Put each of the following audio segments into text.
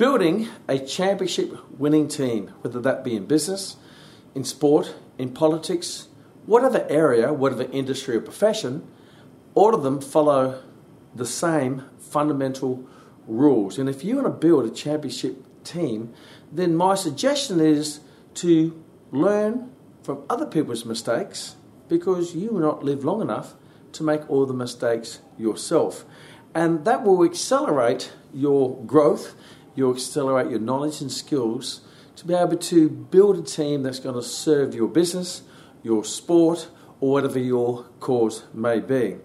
building a championship winning team, whether that be in business, in sport, in politics, whatever area, whatever industry or profession, all of them follow the same fundamental rules. And if you want to build a championship team, then my suggestion is to learn from other people's mistakes because you will not live long enough to make all the mistakes yourself. And that will accelerate your growth, you'll accelerate your knowledge and skills to be able to build a team that's going to serve your business, your sport, or whatever your cause may be.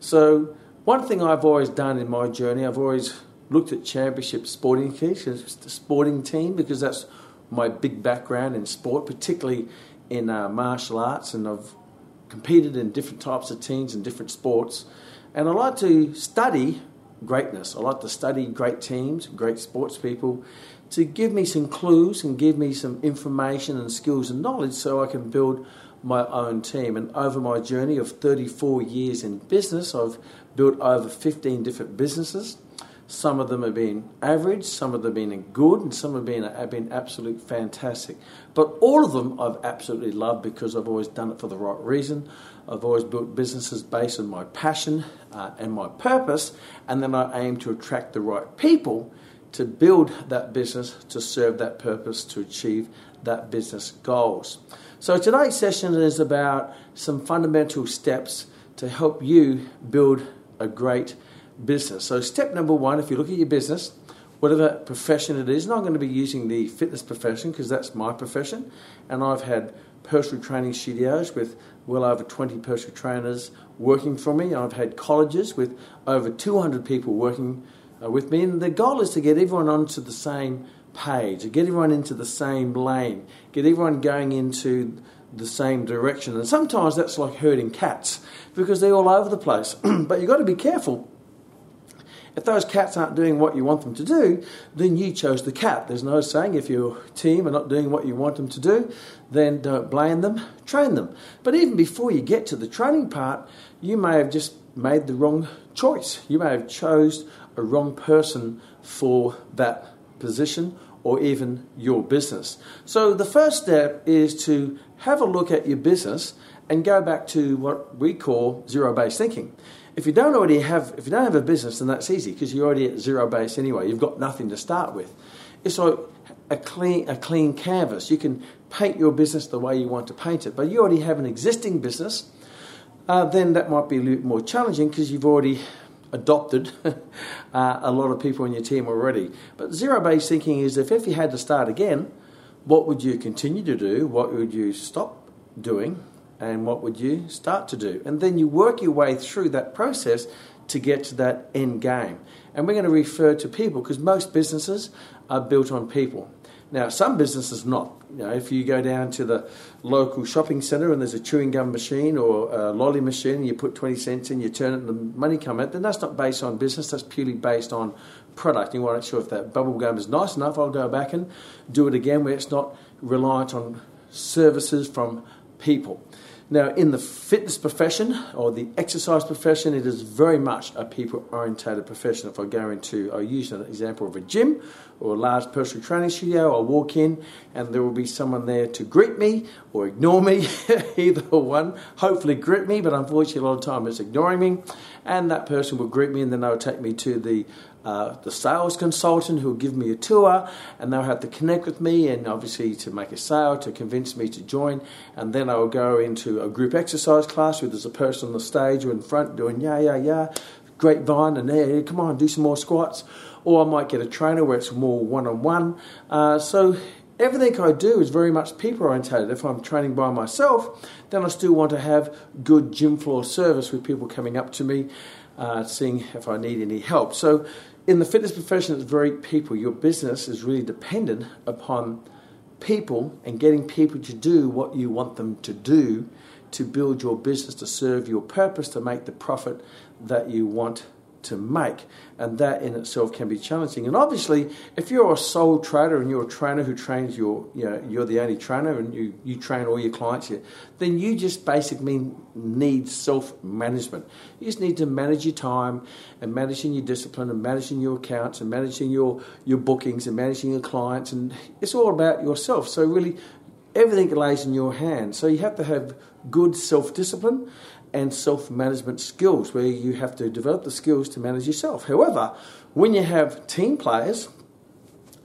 So, one thing I've always done in my journey, I've always looked at championship sporting sporting team, because that's my big background in sport, particularly in uh, martial arts, and I've competed in different types of teams and different sports. And I like to study greatness. I like to study great teams, great sports people, to give me some clues and give me some information and skills and knowledge so I can build my own team. And over my journey of 34 years in business, I've built over 15 different businesses. Some of them have been average, some of them have been good, and some have been, have been absolute fantastic. But all of them I've absolutely loved because I've always done it for the right reason. I've always built businesses based on my passion uh, and my purpose, and then I aim to attract the right people to build that business to serve that purpose to achieve that business goals. So today's session is about some fundamental steps to help you build a great business. So step number one, if you look at your business, whatever profession it is, and I'm going to be using the fitness profession because that's my profession, and I've had personal training studios with well over 20 personal trainers working for me. I've had colleges with over 200 people working uh, with me, and the goal is to get everyone onto the same page, get everyone into the same lane, get everyone going into the same direction. And sometimes that's like herding cats because they're all over the place. but you've got to be careful. If those cats aren't doing what you want them to do, then you chose the cat. There's no saying if your team are not doing what you want them to do, then don't blame them, train them. But even before you get to the training part, you may have just made the wrong choice. You may have chose a wrong person for that position or even your business. So the first step is to have a look at your business and go back to what we call zero-based thinking. If you don't already have, if you don't have a business, then that's easy because you're already at zero base anyway. You've got nothing to start with. It's like a clean, a clean canvas. You can paint your business the way you want to paint it, but you already have an existing business. Uh, then that might be a little more challenging because you've already adopted uh, a lot of people in your team already. But zero based thinking is if, if you had to start again, what would you continue to do? What would you stop doing? And what would you start to do? And then you work your way through that process to get to that end game. And we're going to refer to people because most businesses are built on people. Now, some businesses not. You know, if you go down to the local shopping centre and there's a chewing gum machine or a lolly machine, and you put 20 cents in, you turn it, and the money come out, then that's not based on business, that's purely based on product. You want to sure if that bubble gum is nice enough, I'll go back and do it again where it's not reliant on services from people. Now, in the fitness profession or the exercise profession, it is very much a people orientated profession. If I go into, I use an example of a gym or a large personal training studio, I'll walk in and there will be someone there to greet me or ignore me, either one. Hopefully, greet me, but unfortunately, a lot of time it's ignoring me. And that person will greet me and then they'll take me to the uh, the sales consultant who will give me a tour and they'll have to connect with me and obviously to make a sale to convince me to join and then I'll go into a group exercise class where there's a person on the stage or in front doing yeah yeah yeah grapevine and yeah, come on do some more squats or I might get a trainer where it's more one-on-one uh, so everything I do is very much people orientated. If I'm training by myself, then I still want to have good gym floor service with people coming up to me, uh, seeing if I need any help. So in the fitness profession, it's very people. Your business is really dependent upon people and getting people to do what you want them to do to build your business, to serve your purpose, to make the profit that you want to make, and that in itself can be challenging. And obviously, if you're a sole trader and you're a trainer who trains your, you know, you're the only trainer and you, you train all your clients here, then you just basically need self management. You just need to manage your time and managing your discipline and managing your accounts and managing your, your bookings and managing your clients, and it's all about yourself. So, really, everything lays in your hands. So, you have to have good self discipline and self management skills where you have to develop the skills to manage yourself. However, when you have team players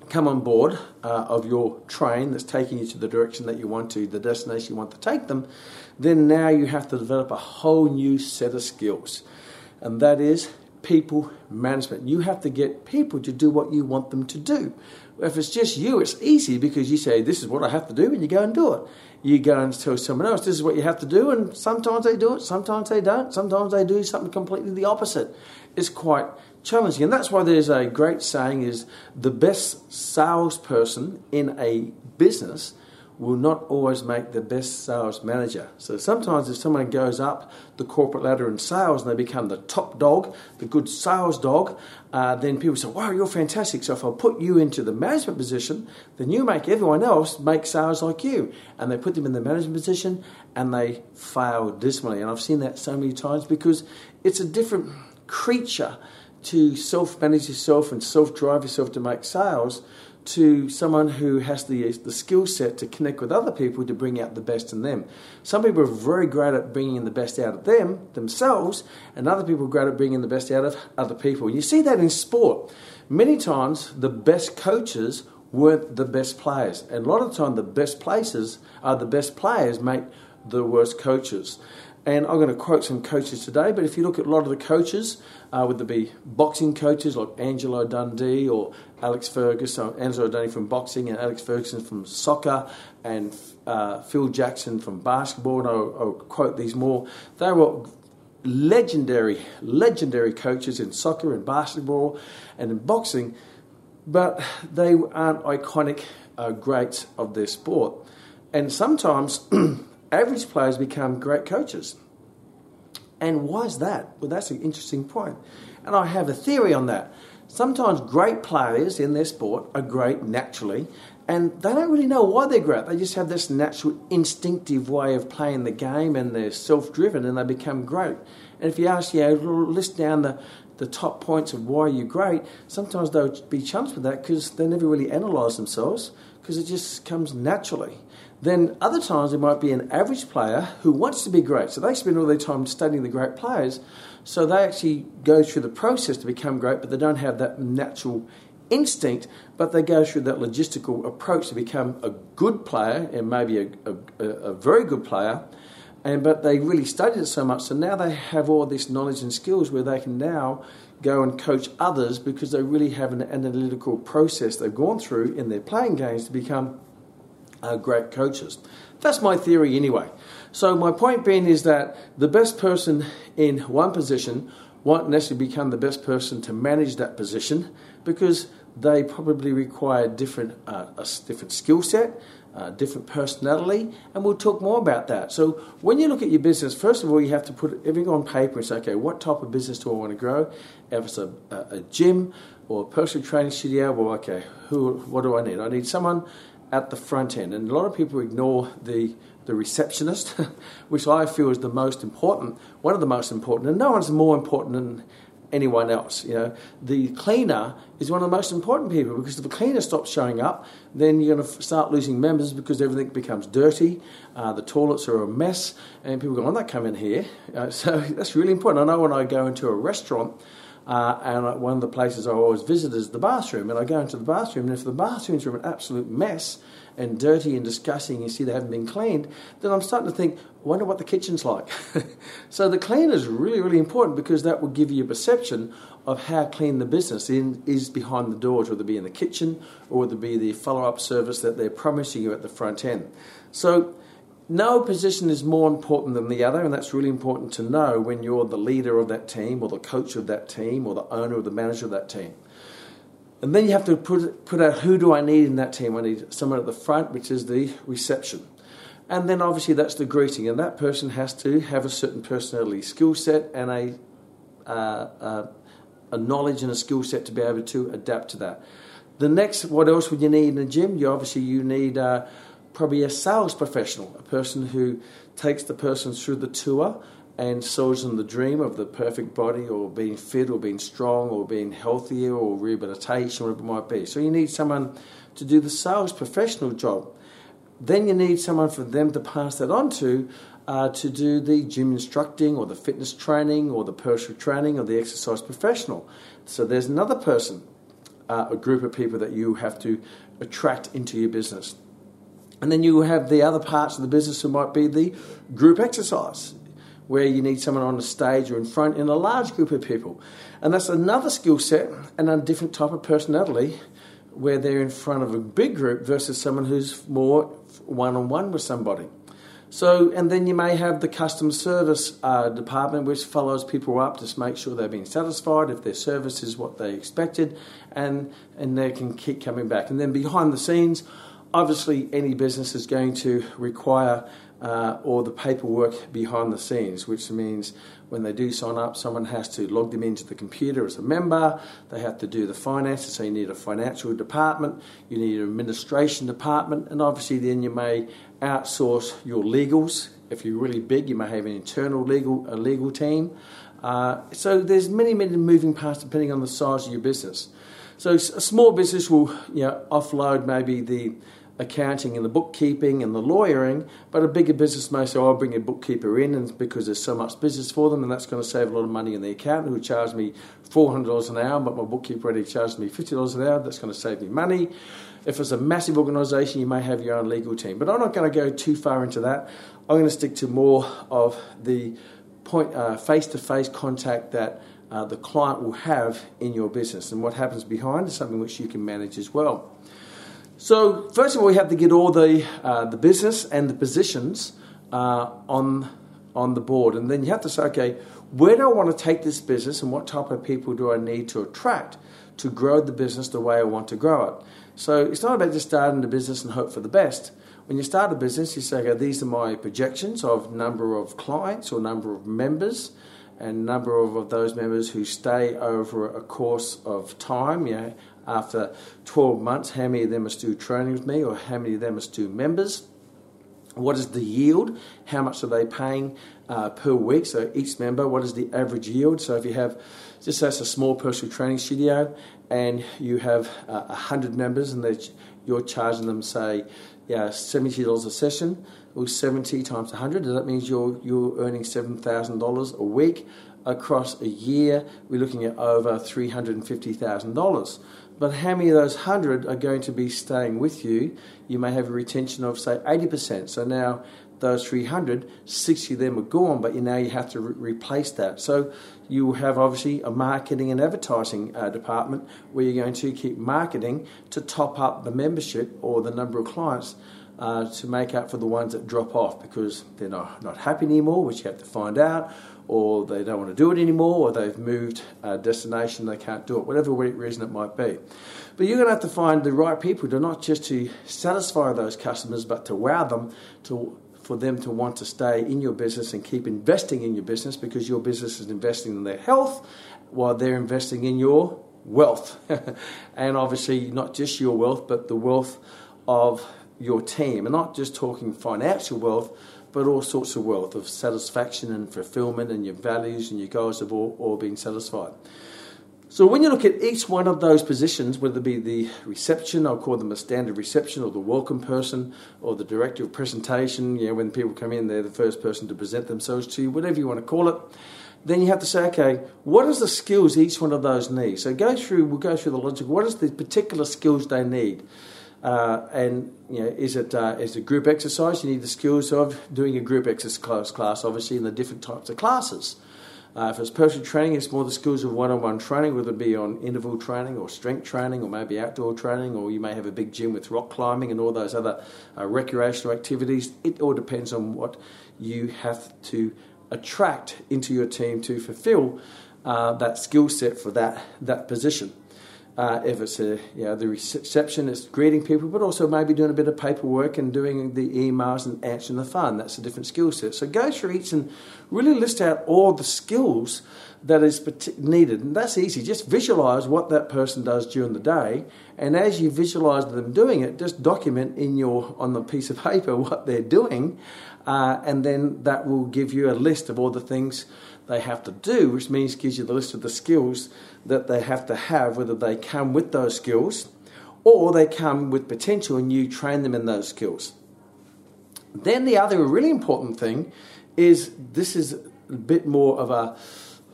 come on board uh, of your train that's taking you to the direction that you want to, the destination you want to take them, then now you have to develop a whole new set of skills. And that is people management. You have to get people to do what you want them to do. If it's just you, it's easy because you say, This is what I have to do, and you go and do it you go and tell someone else this is what you have to do, and sometimes they do it, sometimes they don't, sometimes they do something completely the opposite. It's quite challenging, and that's why there's a great saying: is the best salesperson in a business will not always make the best sales manager. So sometimes if someone goes up the corporate ladder in sales and they become the top dog, the good sales dog, uh, then people say, wow, you're fantastic. So if I put you into the management position, then you make everyone else make sales like you. And they put them in the management position and they fail dismally. And I've seen that so many times because it's a different creature to self manage yourself and self drive yourself to make sales to someone who has the, the skill set to connect with other people to bring out the best in them. Some people are very great at bringing the best out of them, themselves, and other people are great at bringing the best out of other people. You see that in sport. Many times, the best coaches weren't the best players. And a lot of the time, the best places are the best players make the worst coaches. And I'm going to quote some coaches today, but if you look at a lot of the coaches, uh, whether it be boxing coaches like Angelo Dundee or Alex Ferguson, Angelo Dundee from boxing and Alex Ferguson from soccer and uh, Phil Jackson from basketball, and I'll, I'll quote these more, they were legendary, legendary coaches in soccer and basketball and in boxing, but they aren't iconic uh, greats of their sport. And sometimes average players become great coaches. And why is that? Well, that's an interesting point. And I have a theory on that. Sometimes great players in their sport are great naturally, and they don't really know why they're great. They just have this natural, instinctive way of playing the game, and they're self driven and they become great. And if you ask, you know, list down the, the top points of why you're great, sometimes they'll be challenged with that because they never really analyse themselves because it just comes naturally. Then other times there might be an average player who wants to be great. So they spend all their time studying the great players. So they actually go through the process to become great, but they don't have that natural instinct, but they go through that logistical approach to become a good player and maybe a, a, a very good player. And but they really studied it so much, so now they have all this knowledge and skills where they can now go and coach others because they really have an analytical process they've gone through in their playing games to become uh, great coaches. That's my theory anyway. So, my point being is that the best person in one position won't necessarily become the best person to manage that position because they probably require different, uh, a different skill set, uh, different personality, and we'll talk more about that. So, when you look at your business, first of all, you have to put everything on paper and say, okay, what type of business do I want to grow? If it's a, a, a gym or a personal training studio, well, okay, who, what do I need? I need someone at the front end. And a lot of people ignore the, the receptionist, which I feel is the most important, one of the most important, and no one's more important than anyone else. You know, the cleaner is one of the most important people because if the cleaner stops showing up, then you're going to start losing members because everything becomes dirty. Uh, the toilets are a mess, and people go, "I'm not coming here." Uh, so that's really important. I know when I go into a restaurant. Uh, and one of the places I always visit is the bathroom. And I go into the bathroom, and if the bathrooms are an absolute mess and dirty and disgusting, you see they haven't been cleaned, then I'm starting to think, wonder what the kitchen's like. so the clean is really, really important because that will give you a perception of how clean the business in, is behind the doors, whether it be in the kitchen or whether it be the follow up service that they're promising you at the front end. So no position is more important than the other, and that's really important to know when you're the leader of that team, or the coach of that team, or the owner or the manager of that team. And then you have to put, put out who do I need in that team? I need someone at the front, which is the reception. And then obviously that's the greeting, and that person has to have a certain personality skill set and a, uh, uh, a knowledge and a skill set to be able to adapt to that. The next, what else would you need in a gym? You obviously you need uh, probably a sales professional, a person who takes the person through the tour and sells them the dream of the perfect body or being fit or being strong or being healthier or rehabilitation, whatever it might be. So you need someone to do the sales professional job. Then you need someone for them to pass that on to uh, to do the gym instructing or the fitness training or the personal training or the exercise professional. So there's another person, uh, a group of people that you have to attract into your business. And then you have the other parts of the business who might be the group exercise, where you need someone on the stage or in front in a large group of people. And that's another skill set and a different type of personality where they're in front of a big group versus someone who's more one on one with somebody. So, and then you may have the customer service uh, department, which follows people up to make sure they're being satisfied, if their service is what they expected, and and they can keep coming back. And then behind the scenes, obviously, any business is going to require uh, all the paperwork behind the scenes, which means when they do sign up, someone has to log them into the computer as a member. They have to do the finances, so you need a financial department, you need an administration department, and obviously then you may outsource your legals. If you're really big, you may have an internal legal a legal team. Uh, so there's many many moving parts depending on the size of your business. So a small business will you know, offload maybe the accounting and the bookkeeping and the lawyering, but a bigger business may say, oh, I'll bring a bookkeeper in and because there's so much business for them and that's going to save a lot of money in the accountant who charged me $400 an hour, but my bookkeeper already charged me $50 an hour, that's going to save me money. If it's a massive organisation, you may have your own legal team. But I'm not going to go too far into that. I'm going to stick to more of the point face to face contact that uh, the client will have in your business. And what happens behind is something which you can manage as well. So first of all, we have to get all the uh, the business and the positions uh, on on the board, and then you have to say, okay, where do I want to take this business, and what type of people do I need to attract to grow the business the way I want to grow it? So it's not about just starting the business and hope for the best. When you start a business, you say, okay, these are my projections of number of clients or number of members and number of, of those members who stay over a course of time. You know, after 12 months, how many of them are still training with me or how many of them are still members? What is the yield? How much are they paying uh, per week? So each member, what is the average yield? So if you have, just as a small personal training studio, and you have uh, 100 members and you're charging them, say, yeah, $70 a session, or 70 times 100, that means you're, you're earning $7,000 a week. Across a year, we're looking at over $350,000. But how many of those 100 are going to be staying with you? You may have a retention of, say, 80%. So now those 300, 60 of them are gone, but you now you have to re- replace that. So you have obviously a marketing and advertising uh, department where you're going to keep marketing to top up the membership or the number of clients uh, to make up for the ones that drop off because they're not, not happy anymore, which you have to find out, or they don't want to do it anymore, or they've moved a destination, they can't do it, whatever reason it might be. But you're going to have to find the right people to not just to satisfy those customers, but to wow them, to for them to want to stay in your business and keep investing in your business because your business is investing in their health while they're investing in your wealth. and obviously, not just your wealth, but the wealth of your team. And not just talking financial wealth, but all sorts of wealth of satisfaction and fulfillment and your values and your goals have all, all been satisfied. So when you look at each one of those positions, whether it be the reception, I'll call them a standard reception, or the welcome person, or the director of presentation, you know, when people come in, they're the first person to present themselves to you, whatever you want to call it. Then you have to say, okay, what is the skills each one of those need? So go through, we'll go through the logic. What is the particular skills they need? Uh, and you know, is it uh, is it group exercise? You need the skills of doing a group exercise class, obviously, in the different types of classes. Uh, if it's personal training, it's more the skills of one-on-one training, whether it be on interval training or strength training, or maybe outdoor training, or you may have a big gym with rock climbing and all those other uh, recreational activities. It all depends on what you have to attract into your team to fulfill uh, that skill set for that that position. Uh, if it's a, you know, the reception, it's greeting people, but also maybe doing a bit of paperwork and doing the emails and answering the phone. That's a different skill set. So go through each and really list out all the skills that is needed. And that's easy. Just visualize what that person does during the day. And as you visualize them doing it, just document in your on the piece of paper what they're doing. Uh, and then that will give you a list of all the things they have to do, which means gives you the list of the skills that they have to have, whether they come with those skills or they come with potential and you train them in those skills. Then the other really important thing is this is a bit more of a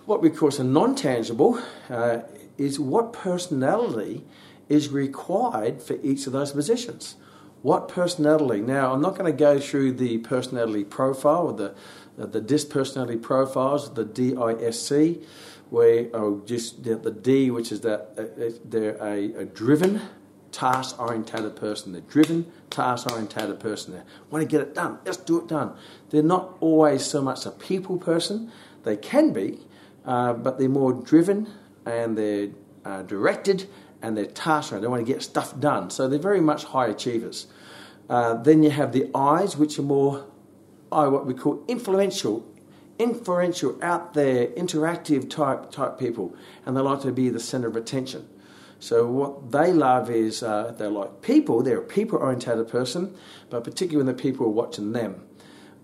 what we call a non-tangible uh, is what personality is required for each of those positions. What personality? Now, I'm not going to go through the personality profile or the uh, the DISC personality profiles, the DISC, where oh, just the, the, D, which is that uh, they're a, a driven, task orientated person. They're driven, task orientated person. They want to get it done. Let's do it done. They're not always so much a people person. They can be, uh, but they're more driven and they're uh, directed and they're task oriented. They want to get stuff done. So they're very much high achievers. Uh, then you have the I's, which are more are what we call influential, inferential, out there, interactive type type people, and they like to be the center of attention. So what they love is uh, they're like people. They're a people-orientated person, but particularly when the people are watching them.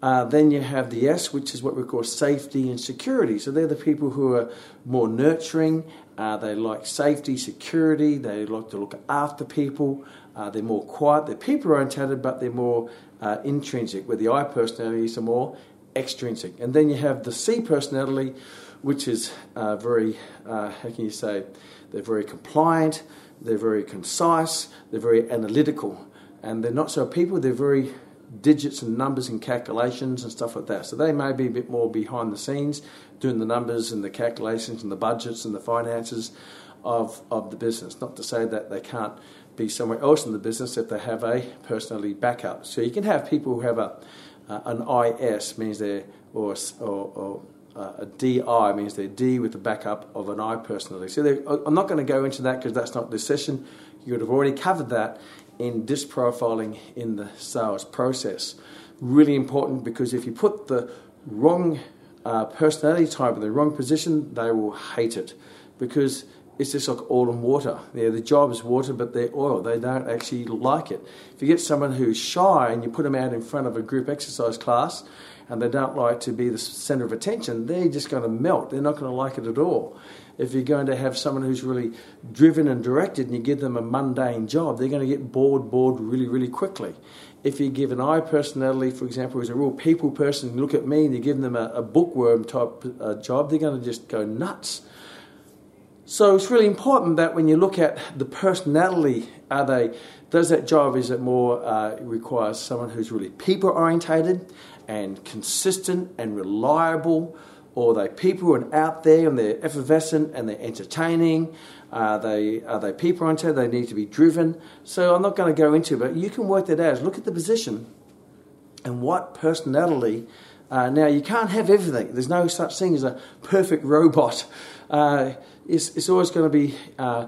Uh, then you have the S, which is what we call safety and security. So they're the people who are more nurturing. Uh, they like safety, security. They like to look after people. Uh, they're more quiet. They're people oriented, but they're more uh, intrinsic, where the I personality is more extrinsic. And then you have the C personality, which is uh, very, uh, how can you say, they're very compliant, they're very concise, they're very analytical. And they're not so people, they're very digits and numbers and calculations and stuff like that. So they may be a bit more behind the scenes, doing the numbers and the calculations and the budgets and the finances of, of the business. Not to say that they can't be somewhere else in the business if they have a personality backup. So you can have people who have a uh, an IS means they're or or, or uh, a DI means they're D with the backup of an I personality. So I'm not going to go into that because that's not this session. You would have already covered that in DISC profiling in the sales process. Really important because if you put the wrong uh, personality type in the wrong position, they will hate it because it's just like oil and water. Yeah, the job is water, but they're oil. They don't actually like it. If you get someone who's shy and you put them out in front of a group exercise class and they don't like to be the center of attention, they're just going to melt. They're not going to like it at all. If you're going to have someone who's really driven and directed and you give them a mundane job, they're going to get bored, bored really, really quickly. If you give an I personality, for example, who's a real people person, look at me and you give them a, a bookworm type uh, job, they're going to just go nuts so it's really important that when you look at the personality, are they does that job is it more uh, requires someone who's really people orientated and consistent and reliable, or they people and out there and they're effervescent and they're entertaining? Are they are they people oriented? They need to be driven. So I'm not going to go into, it, but you can work that out. Look at the position and what personality. Uh, now you can't have everything. There's no such thing as a perfect robot. Uh, it's, it's always going to be, uh,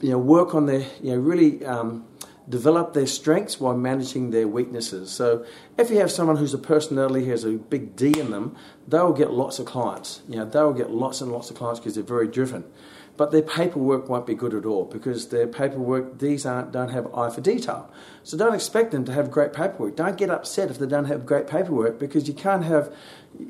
you know, work on their, you know, really um, develop their strengths while managing their weaknesses. So if you have someone who's a personality who has a big D in them, they'll get lots of clients. You know, they'll get lots and lots of clients because they're very driven but their paperwork won't be good at all because their paperwork, these aren't, don't have eye for detail. So don't expect them to have great paperwork. Don't get upset if they don't have great paperwork because you can't have,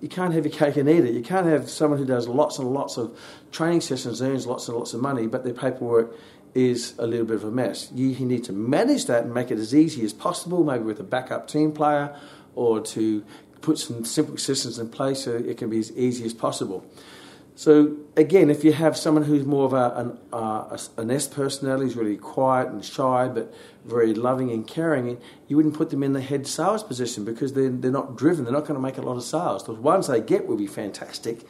you can't have your cake and eat it. You can't have someone who does lots and lots of training sessions, earns lots and lots of money, but their paperwork is a little bit of a mess. You, you need to manage that and make it as easy as possible, maybe with a backup team player or to put some simple systems in place so it can be as easy as possible. So again, if you have someone who's more of a, an, uh, an S personality, who's really quiet and shy, but very loving and caring, you wouldn't put them in the head sales position because they're, they're not driven. They're not going to make a lot of sales. The ones they get will be fantastic,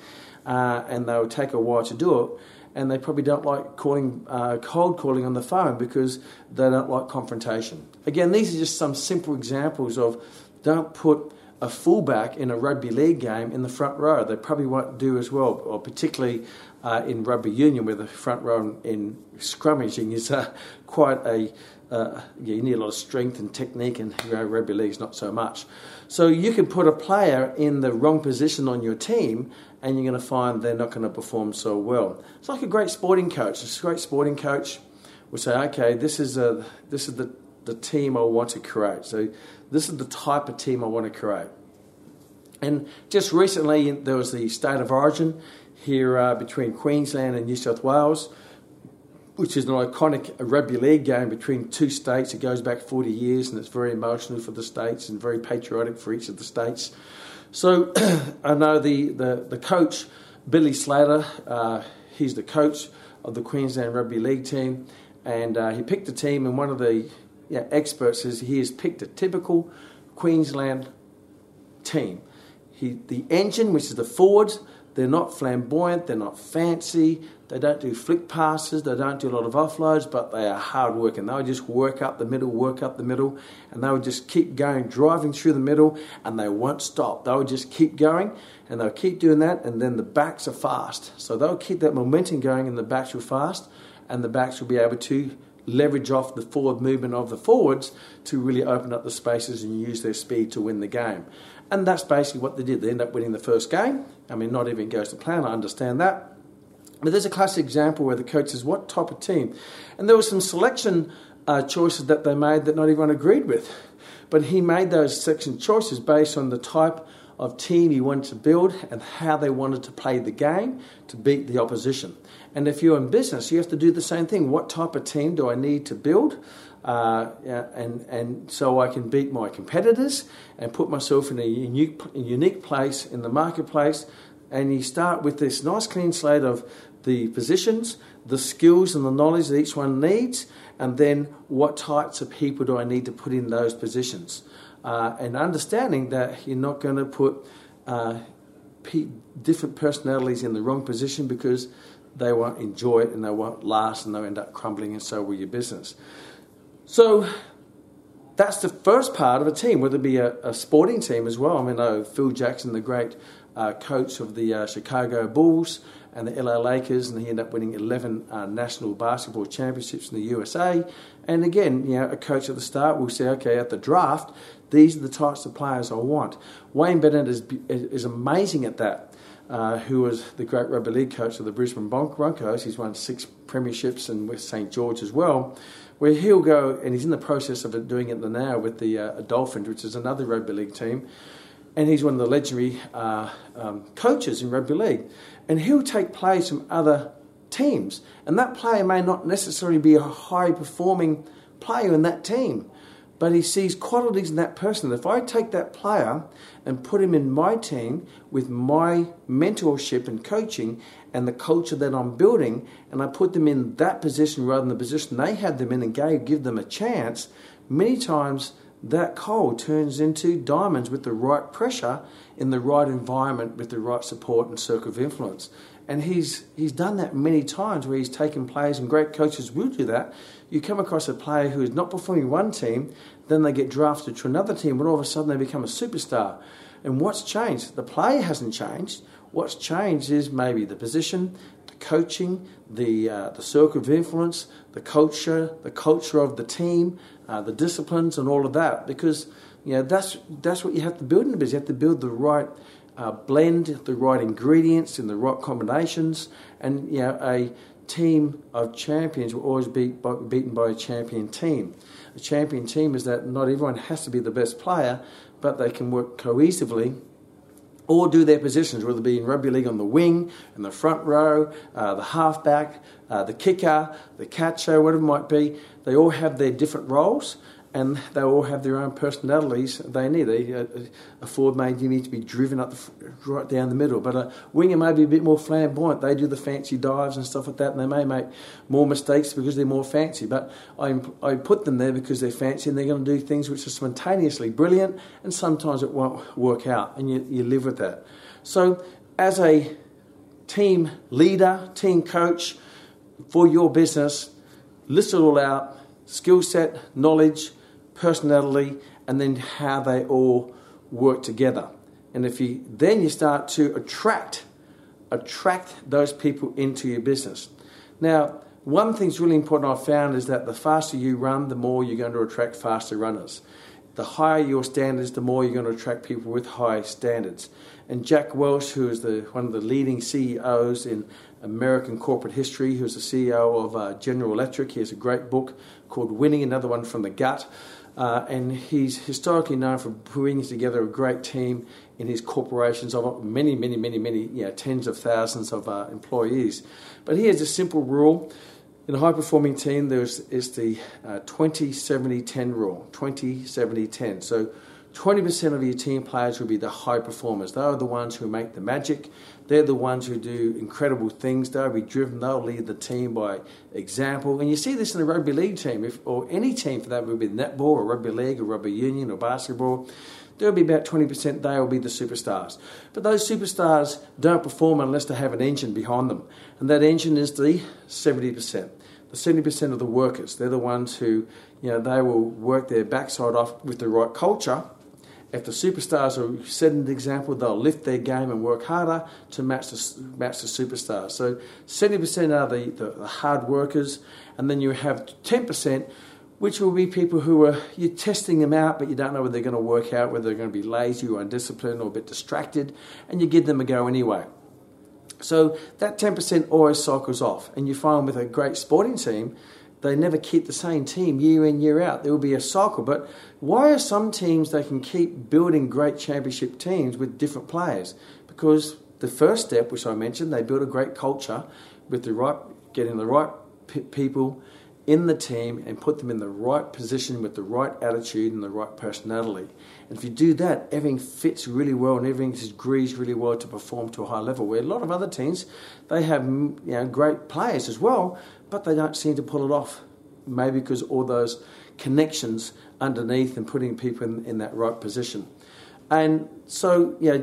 uh, and they'll take a while to do it. And they probably don't like calling, uh, cold calling on the phone because they don't like confrontation. Again, these are just some simple examples of don't put a fullback in a rugby league game in the front row. They probably won't do as well, or particularly uh, in rugby union, where the front row in scrummaging is uh, quite a uh, you need a lot of strength and technique, and you know, rugby league's not so much. So you can put a player in the wrong position on your team, and you're going to find they're not going to perform so well. It's like a great sporting coach. It's a great sporting coach will say, okay, this is a this is the the team I want to create. So this is the type of team I want to create. And just recently, there was the state of origin here uh, between Queensland and New South Wales, which is an iconic rugby league game between two states. It goes back 40 years and it's very emotional for the states and very patriotic for each of the states. So I know the, the, the coach, Billy Slater, uh, he's the coach of the Queensland Rugby League team, and uh, he picked a team, and one of the yeah, experts says he has picked a typical Queensland team. He, the engine, which is the forwards, they're not flamboyant, they're not fancy, they don't do flick passes, they don't do a lot of offloads, but they are hard working. They would just work up the middle, work up the middle, and they would just keep going, driving through the middle, and they won't stop. They would just keep going, and they'll keep doing that, and then the backs are fast. So they'll keep that momentum going, and the backs are fast, and the backs will be able to leverage off the forward movement of the forwards to really open up the spaces and use their speed to win the game. And that's basically what they did. They end up winning the first game. I mean, not even goes to plan, I understand that. But there's a classic example where the coach says, What type of team? And there were some selection uh, choices that they made that not everyone agreed with. But he made those selection choices based on the type of team he wanted to build and how they wanted to play the game to beat the opposition. And if you're in business, you have to do the same thing. What type of team do I need to build? Uh, and, and so I can beat my competitors and put myself in a unique, unique place in the marketplace. And you start with this nice clean slate of the positions, the skills and the knowledge that each one needs, and then what types of people do I need to put in those positions. Uh, and understanding that you're not going to put uh, different personalities in the wrong position because they won't enjoy it and they won't last and they'll end up crumbling, and so will your business. So that's the first part of a team, whether it be a, a sporting team as well. I mean, oh, Phil Jackson, the great uh, coach of the uh, Chicago Bulls and the LA Lakers, and he ended up winning 11 uh, national basketball championships in the USA. And again, you know, a coach at the start will say, okay, at the draft, these are the types of players I want. Wayne Bennett is, is amazing at that uh, who was the great rugby league coach of the Brisbane Broncos. He's won six premierships and with St George as well. Where he'll go, and he's in the process of doing it now with the uh, Dolphins, which is another rugby league team. And he's one of the legendary uh, um, coaches in rugby league. And he'll take players from other teams. And that player may not necessarily be a high performing player in that team but he sees qualities in that person. If I take that player and put him in my team with my mentorship and coaching and the culture that I'm building, and I put them in that position rather than the position they had them in and gave, give them a chance, many times that coal turns into diamonds with the right pressure in the right environment with the right support and circle of influence. And he's, he's done that many times where he's taken players, and great coaches will do that. You come across a player who is not performing one team, then they get drafted to another team, and all of a sudden they become a superstar. And what's changed? The player hasn't changed. What's changed is maybe the position, the coaching, the, uh, the circle of influence, the culture, the culture of the team, uh, the disciplines, and all of that. Because you know, that's, that's what you have to build in the business. You have to build the right uh, blend the right ingredients in the right combinations, and you know a team of champions will always be beaten by a champion team. A champion team is that not everyone has to be the best player, but they can work cohesively or do their positions, whether it be in rugby league on the wing, in the front row, uh, the halfback, uh, the kicker, the catcher, whatever it might be. They all have their different roles, and they all have their own personalities they need. A, a, forward you need to be driven up the, right down the middle, but a winger may be a bit more flamboyant. They do the fancy dives and stuff like that, and they may make more mistakes because they're more fancy. But I, I put them there because they're fancy and they're going to do things which are spontaneously brilliant, and sometimes it won't work out, and you, you live with that. So, as a team leader, team coach for your business, list it all out skill set, knowledge, personality, and then how they all work together. And if you then you start to attract attract those people into your business. Now, one thing's really important I've found is that the faster you run, the more you're going to attract faster runners. The higher your standards, the more you're going to attract people with high standards. And Jack Welch, who is the, one of the leading CEOs in American corporate history, who's the CEO of uh, General Electric, he has a great book called Winning, another one from the gut. Uh, and he's historically known for bringing together a great team in his corporations of many, many, many, many, you know, tens of thousands of uh, employees. But he has a simple rule. In a high performing team, there's is the uh, 20 70 10 rule 20 70 10. So 20% of your team players will be the high performers. They are the ones who make the magic. They're the ones who do incredible things. They'll be driven. They'll lead the team by example. And you see this in a rugby league team, if, or any team for that, would be netball or rugby league or rugby union or basketball. There'll be about 20% they will be the superstars. But those superstars don't perform unless they have an engine behind them. And that engine is the 70%. The 70% of the workers, they're the ones who, you know, they will work their backside off with the right culture if the superstars are setting an example, they'll lift their game and work harder to match the, match the superstars. So 70% are the, the, the hard workers, and then you have 10%, which will be people who are, you're testing them out, but you don't know whether they're going to work out, whether they're going to be lazy or undisciplined or a bit distracted, and you give them a go anyway. So that 10% always cycles off, and you find with a great sporting team, they never keep the same team year in, year out. There will be a cycle. But why are some teams they can keep building great championship teams with different players? Because the first step, which I mentioned, they build a great culture with the right, getting the right p- people in the team and put them in the right position with the right attitude and the right personality. And if you do that, everything fits really well and everything agrees really well to perform to a high level. Where a lot of other teams, they have you know, great players as well, but they don't seem to pull it off. Maybe because all those connections underneath and putting people in, in that right position. And so, yeah,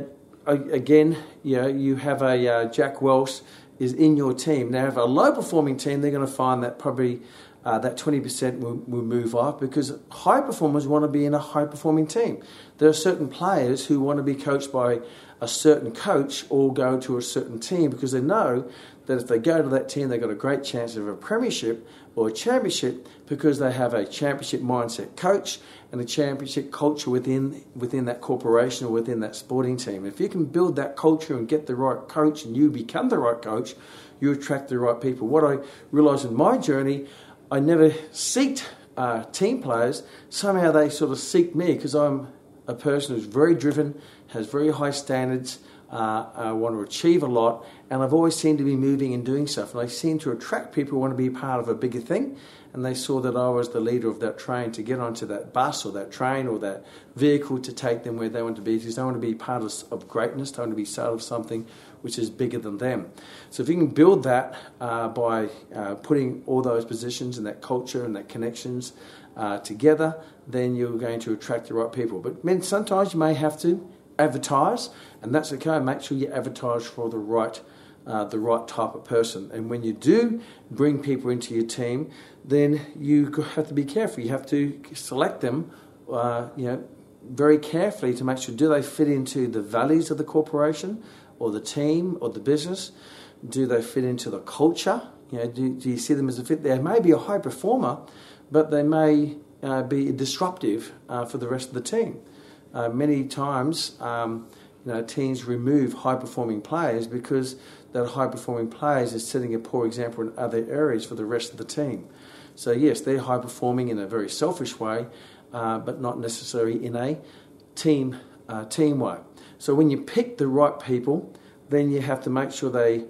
again, yeah, you have a uh, Jack Welch is in your team. Now, if a low performing team, they're going to find that probably uh, that 20% will, will move off because high performers want to be in a high performing team. There are certain players who want to be coached by a certain coach or go to a certain team because they know that if they go to that team, they've got a great chance of a premiership or a championship because they have a championship mindset coach and a championship culture within within that corporation or within that sporting team. If you can build that culture and get the right coach and you become the right coach, you attract the right people. What I realised in my journey, I never seeked uh, team players. Somehow they sort of seek me because I'm a person who's very driven, has very high standards, uh, I want to achieve a lot, and I've always seemed to be moving and doing stuff. And I seem to attract people who want to be part of a bigger thing. And they saw that I was the leader of that train to get onto that bus or that train or that vehicle to take them where they want to be. Because they want to be part of, of greatness, they want to be part of something which is bigger than them. So if you can build that uh, by uh, putting all those positions and that culture and that connections uh, together, then you're going to attract the right people. But men, sometimes you may have to advertise, and that's okay. Make sure you advertise for the right, uh, the right type of person. And when you do bring people into your team, then you have to be careful. You have to select them, uh, you know, very carefully to make sure do they fit into the values of the corporation, or the team, or the business. Do they fit into the culture? You know, do, do you see them as a fit? They may be a high performer, but they may uh, be disruptive uh, for the rest of the team. Uh, many times, um, you know, teams remove high performing players because that high performing players is setting a poor example in other areas for the rest of the team. So yes, they're high performing in a very selfish way, uh, but not necessarily in a team uh, team way. So when you pick the right people, then you have to make sure they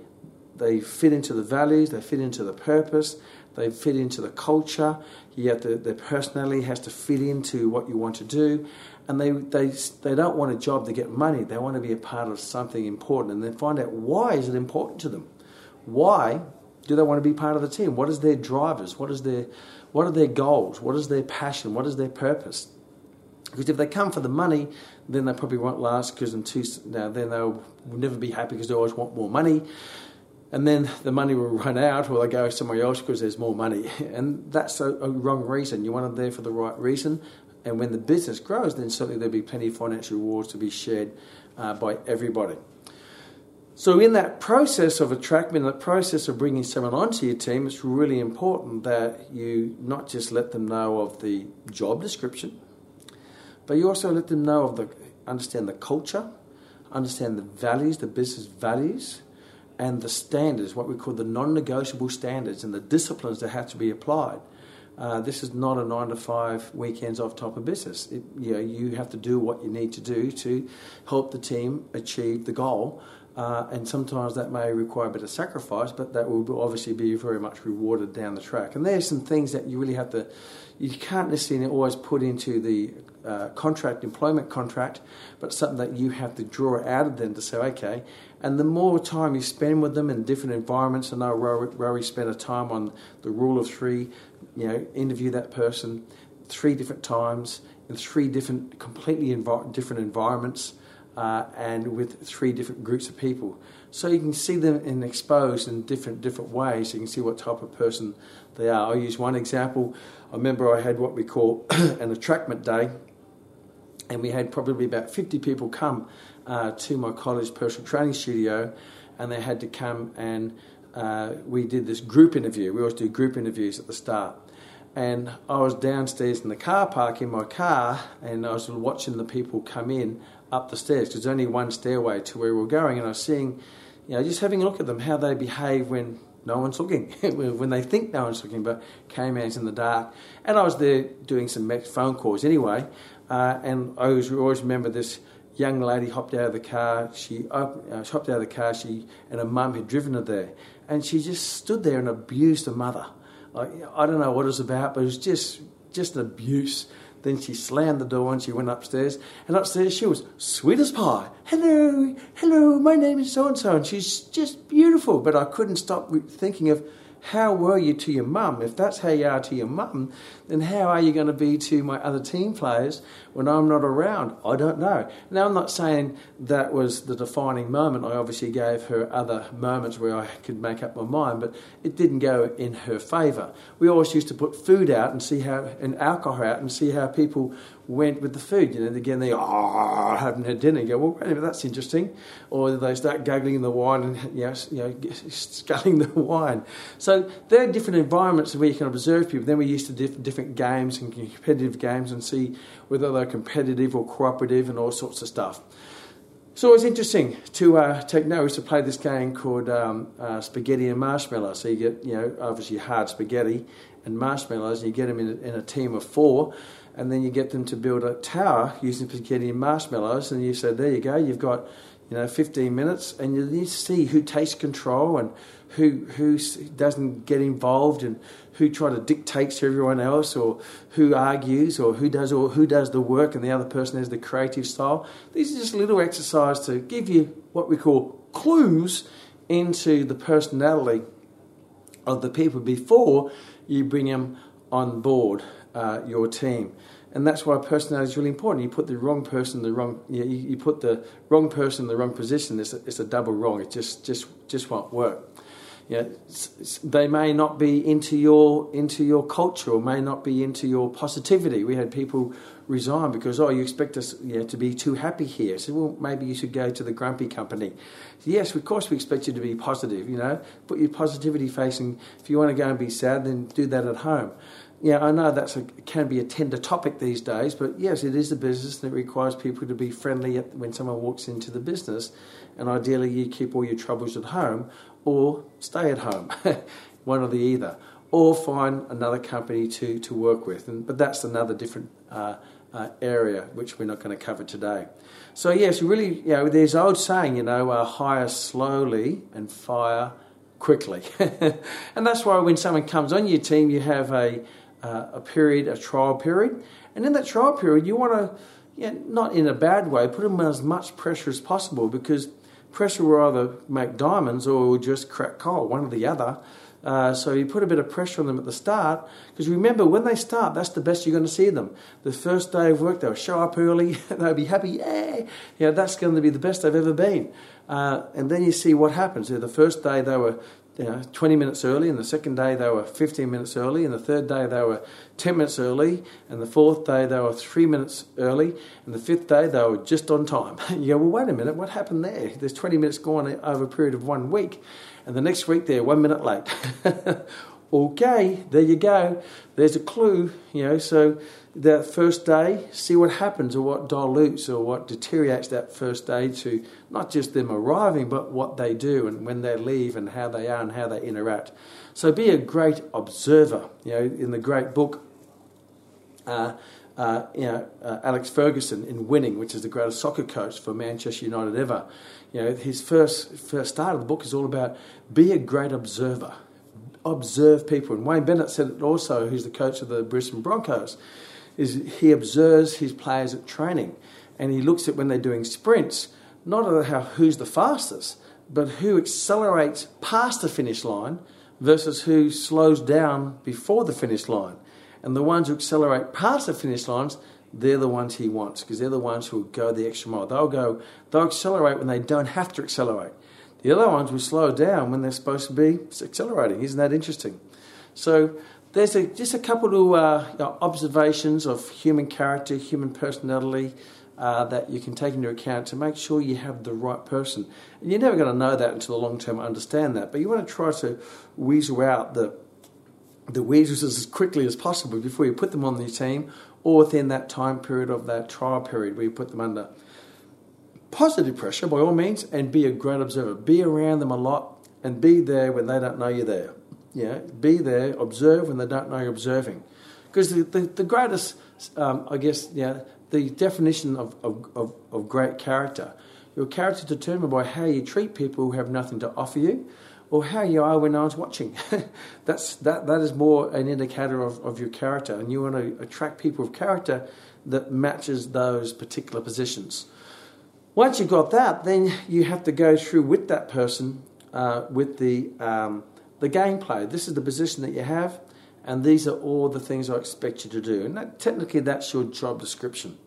they fit into the values, they fit into the purpose, they fit into the culture. Have to, their personality has to fit into what you want to do, and they, they, they don't want a job to get money. They want to be a part of something important and then find out why is it important to them. Why do they want to be part of the team? What is their drivers? What is their what are their goals? What is their passion? What is their purpose? Because if they come for the money, then they probably won't last. Because now then they'll never be happy because they always want more money, and then the money will run out, or they go somewhere else because there's more money. And that's a, a wrong reason. You want them there for the right reason, and when the business grows, then certainly there'll be plenty of financial rewards to be shared uh, by everybody. So, in that process of attracting, in that process of bringing someone onto your team, it's really important that you not just let them know of the job description, but you also let them know of the understand the culture, understand the values, the business values, and the standards, what we call the non-negotiable standards, and the disciplines that have to be applied. Uh, this is not a nine to five weekends off top of business. It, you, know, you have to do what you need to do to help the team achieve the goal uh, and sometimes that may require a bit of sacrifice, but that will obviously be very much rewarded down the track. And there's some things that you really have to, you can't necessarily always put into the uh, contract, employment contract, but something that you have to draw out of them to say, okay. And the more time you spend with them in different environments, I know Rory spent a time on the rule of three, you know, interview that person three different times in three different, completely different environments uh, and with three different groups of people. So you can see them in exposed in different different ways. You can see what type of person they are. I'll use one example. I remember I had what we call an attractment day, and we had probably about 50 people come uh, to my college personal training studio, and they had to come and uh, we did this group interview. We always do group interviews at the start. And I was downstairs in the car park in my car, and I was watching the people come in up the stairs because there's only one stairway to where we were going, and I was seeing, you know, just having a look at them how they behave when no one's looking, when they think no one's looking, but caveman's in the dark. And I was there doing some phone calls anyway, uh, and I always, always remember this young lady hopped out of the car. She, uh, she hopped out of the car. She and her mum had driven her there, and she just stood there and abused her mother. Like, I don't know what it was about, but it was just just an abuse. Then she slammed the door and she went upstairs. And upstairs she was sweet as pie. Hello, hello, my name is so and so. And she's just beautiful. But I couldn't stop thinking of how were you to your mum? If that's how you are to your mum, then how are you going to be to my other team players when I'm not around? I don't know. Now, I'm not saying that was the defining moment. I obviously gave her other moments where I could make up my mind, but it didn't go in her favour. We always used to put food out and see how, and alcohol out and see how people went with the food. You know, again, they oh, ah, haven't had dinner. You go, well, that's interesting. Or they start guggling in the wine and you know, you know, sculling the wine. So there are different environments where you can observe people. Then we used to do different games and competitive games and see whether they're competitive or cooperative and all sorts of stuff. So it was interesting to uh, take notes to play this game called um, uh, Spaghetti and Marshmallow. So you get, you know, obviously hard spaghetti and marshmallows, and you get them in a, in a team of four and then you get them to build a tower using spaghetti and marshmallows, and you say, there you go, you've got you know 15 minutes, and you see who takes control and who who doesn't get involved and who try to dictate to everyone else or who argues or who does or who does the work and the other person has the creative style. These are just little exercises to give you what we call clues into the personality of the people before you bring them on board uh, your team. And that's why personality is really important. You put the wrong person in the wrong, you, you put the wrong person in the wrong position. It's a, it's a double wrong. It just just just won't work. You know, they may not be into your into your culture or may not be into your positivity. We had people resign because oh you expect us you know, to be too happy here. So well maybe you should go to the grumpy company. Yes, of course we expect you to be positive. You know, put your positivity facing. If you want to go and be sad, then do that at home yeah, I know that can be a tender topic these days, but yes, it is a business that requires people to be friendly when someone walks into the business, and ideally you keep all your troubles at home or stay at home, one or the either, or find another company to, to work with. And, but that's another different uh, uh, area which we're not going to cover today. So yes, really, you know, there's old saying, you know, uh, hire slowly and fire quickly, and that's why when someone comes on your team, you have a uh, a period, a trial period. And in that trial period, you want to, yeah, not in a bad way, put them as much pressure as possible because pressure will either make diamonds or will just crack coal, one or the other. Uh, so you put a bit of pressure on them at the start because remember when they start that's the best you're going to see them the first day of work they'll show up early they'll be happy yeah you know, that's going to be the best they've ever been uh, and then you see what happens the first day they were you know, 20 minutes early, and the second day they were 15 minutes early, and the third day they were 10 minutes early, and the fourth day they were three minutes early, and the fifth day they were just on time. you go, well, wait a minute, what happened there? There's 20 minutes gone over a period of one week, and the next week they're one minute late. okay, there you go. There's a clue, you know. So that first day, see what happens or what dilutes or what deteriorates that first day to not just them arriving, but what they do and when they leave and how they are and how they interact. So be a great observer. You know, in the great book, uh, uh, you know, uh, Alex Ferguson in Winning, which is the greatest soccer coach for Manchester United ever. You know, his first first start of the book is all about be a great observer observe people. And Wayne Bennett said it also, who's the coach of the Brisbane Broncos, is he observes his players at training and he looks at when they're doing sprints, not at how who's the fastest, but who accelerates past the finish line versus who slows down before the finish line. And the ones who accelerate past the finish lines, they're the ones he wants because they're the ones who will go the extra mile. They'll go, they'll accelerate when they don't have to accelerate. The other ones will slow down when they're supposed to be accelerating. Isn't that interesting? So there's a, just a couple of uh, you know, observations of human character, human personality uh, that you can take into account to make sure you have the right person. And you're never going to know that until the long term understand that. But you want to try to weasel out the the weasels as quickly as possible before you put them on the team or within that time period of that trial period where you put them under positive pressure by all means and be a great observer. Be around them a lot and be there when they don't know you're there. Yeah, be there, observe when they don't know you're observing. Because the, the, the greatest, um, I guess, yeah, the definition of, of, of, of great character, your character is determined by how you treat people who have nothing to offer you or how you are when no one's watching. That's, that, that is more an indicator of, of your character. And you want to attract people of character that matches those particular positions. Once you've got that, then you have to go through with that person uh, with the, um, the gameplay. This is the position that you have, and these are all the things I expect you to do. And that, technically, that's your job description.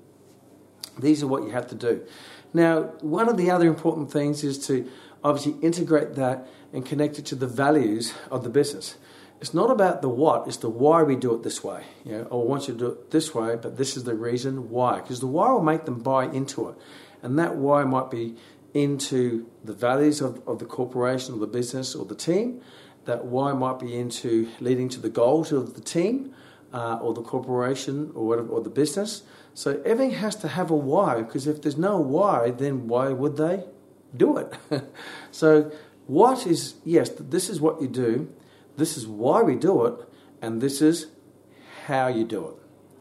These are what you have to do. Now, one of the other important things is to obviously integrate that and connect it to the values of the business. It's not about the what, it's the why we do it this way. You know, oh, I want you to do it this way, but this is the reason why. Because the why will make them buy into it. And that why might be into the values of, of the corporation or the business or the team. That why might be into leading to the goals of the team uh, or the corporation or whatever, or the business. So everything has to have a why because if there's no why, then why would they do it? so what is yes, this is what you do, this is why we do it, and this is how you do it,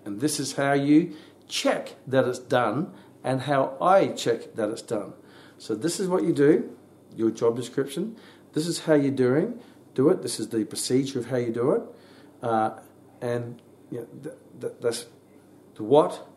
and this is how you check that it's done and how I check that it's done. So this is what you do, your job description. This is how you're doing, do it. This is the procedure of how you do it, uh, and you know, th- th- that's the what,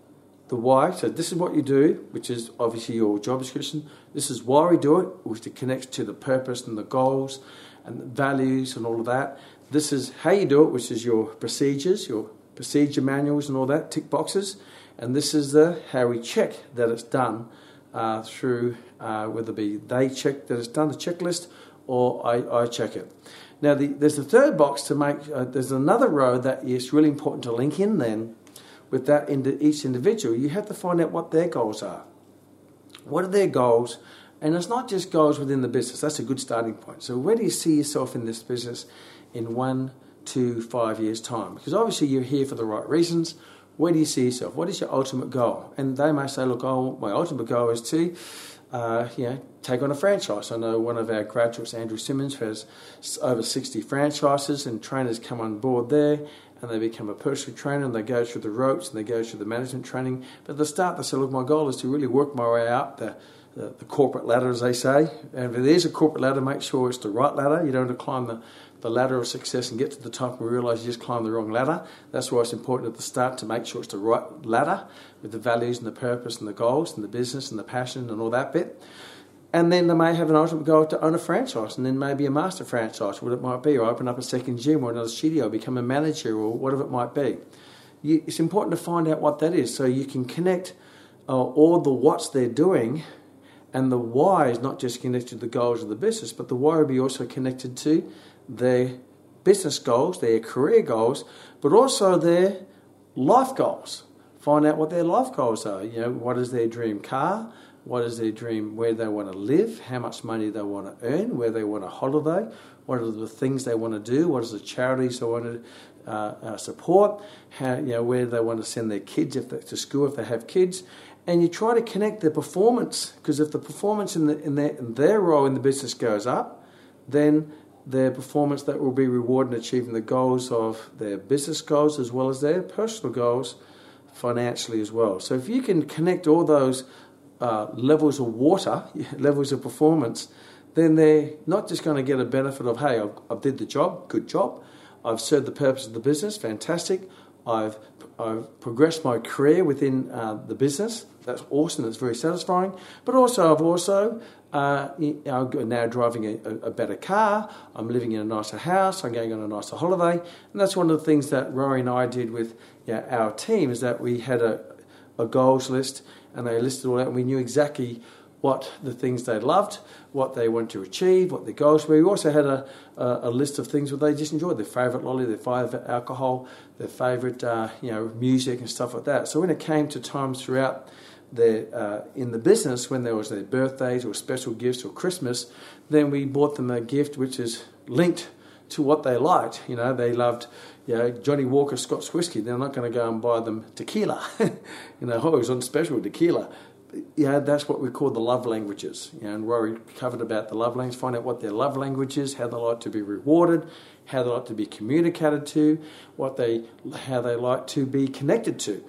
the why. So this is what you do, which is obviously your job description. This is why we do it, which connects to the purpose and the goals and the values and all of that. This is how you do it, which is your procedures, your procedure manuals and all that, tick boxes. And this is the how we check that it's done uh, through uh, whether it be they check that it's done, the checklist, or I, I check it. Now, the, there's a third box to make, uh, there's another row that is really important to link in then with that into each individual. You have to find out what their goals are. What are their goals? And it's not just goals within the business, that's a good starting point. So, where do you see yourself in this business in one, two, five years' time? Because obviously you're here for the right reasons where do you see yourself? What is your ultimate goal? And they may say, look, oh, my ultimate goal is to, uh, you know, take on a franchise. I know one of our graduates, Andrew Simmons, has over 60 franchises and trainers come on board there and they become a personal trainer and they go through the ropes and they go through the management training. But at the start, they say, look, my goal is to really work my way up the, the, the corporate ladder, as they say. And if there's a corporate ladder, make sure it's the right ladder. You don't have to climb the the ladder of success and get to the top and realize you just climbed the wrong ladder. That's why it's important at the start to make sure it's the right ladder with the values and the purpose and the goals and the business and the passion and all that bit. And then they may have an ultimate goal to own a franchise and then maybe a master franchise, what it might be, or open up a second gym or another studio, or become a manager or whatever it might be. You, it's important to find out what that is so you can connect uh, all the what's they're doing And the why is not just connected to the goals of the business, but the why will be also connected to their business goals, their career goals, but also their life goals. Find out what their life goals are. You know, what is their dream car? What is their dream? Where they want to live? How much money they want to earn? Where they want to holiday? What are the things they want to do? What is the charities they want to uh, uh, support? How you know where they want to send their kids if they, to school if they have kids? And you try to connect their performance because if the performance in, the, in, their, in their role in the business goes up, then their performance that will be rewarded in achieving the goals of their business goals as well as their personal goals financially as well. So if you can connect all those uh, levels of water, levels of performance, then they're not just going to get a benefit of, hey, I've, I've did the job, good job. I've served the purpose of the business, fantastic. I've, I've progressed my career within uh, the business. That's awesome. That's very satisfying. But also, I've also uh, I'm now driving a, a, better car. I'm living in a nicer house. I'm going on a nicer holiday, and that's one of the things that Rory and I did with you know, our team is that we had a, a goals list, and they listed all that, and we knew exactly what the things they loved, what they wanted to achieve, what their goals were. We also had a, a, a list of things that they just enjoyed, their favourite lolly, their favourite alcohol, their favourite uh, you know music and stuff like that. So when it came to times throughout their, uh, in the business, when there was their birthdays or special gifts or Christmas, then we bought them a gift which is linked to what they liked. You know, they loved you know, Johnnie Walker Scotch whiskey. They're not going to go and buy them tequila. you know, oh, it was on special tequila. Yeah, that's what we call the love languages. You know, and Rory covered about the love languages, find out what their love language is, how they like to be rewarded, how they like to be communicated to, what they, how they like to be connected to.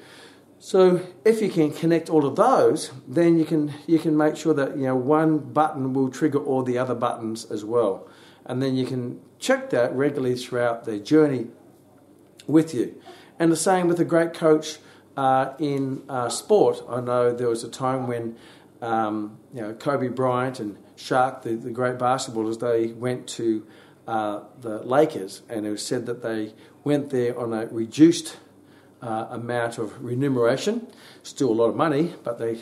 So if you can connect all of those, then you can you can make sure that you know one button will trigger all the other buttons as well, and then you can check that regularly throughout their journey with you. And the same with a great coach uh, in uh, sport. I know there was a time when um, you know Kobe Bryant and Shaq, the, the great basketballers, they went to uh, the Lakers, and it was said that they went there on a reduced uh, amount of remuneration, still a lot of money, but they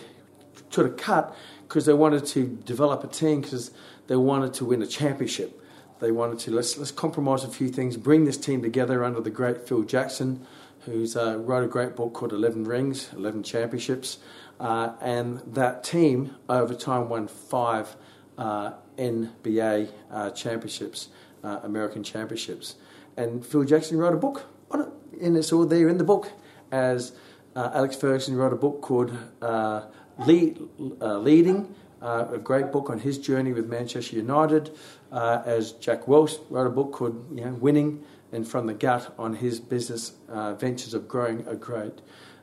took a cut because they wanted to develop a team because they wanted to win a championship. They wanted to let's let's compromise a few things, bring this team together under the great Phil Jackson, who's uh, wrote a great book called Eleven Rings, Eleven Championships, uh, and that team over time won five uh, NBA uh, championships, uh, American championships, and Phil Jackson wrote a book it and it's all there in the book. As uh, Alex Ferguson wrote a book called uh, Lead, uh, Leading, uh, a great book on his journey with Manchester United. Uh, as Jack Welch wrote a book called you know, Winning and From the Gut on his business ventures of growing a great,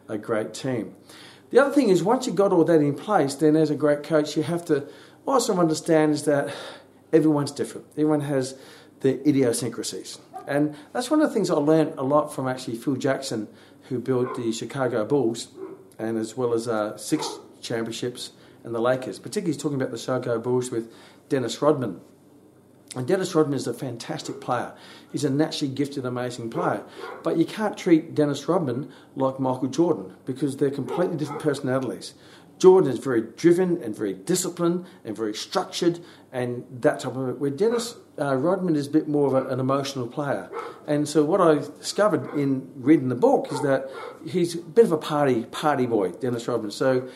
a great team. The other thing is, once you've got all that in place, then as a great coach, you have to also understand is that everyone's different. Everyone has their idiosyncrasies. And that's one of the things I learned a lot from actually Phil Jackson, who built the Chicago Bulls, and as well as uh, six championships and the Lakers. Particularly, he's talking about the Chicago Bulls with Dennis Rodman. And Dennis Rodman is a fantastic player. He's a naturally gifted, amazing player. But you can't treat Dennis Rodman like Michael Jordan because they're completely different personalities. Jordan is very driven and very disciplined and very structured and that type of it. Where Dennis uh, Rodman is a bit more of a, an emotional player. And so what I discovered in reading the book is that he's a bit of a party party boy, Dennis Rodman. So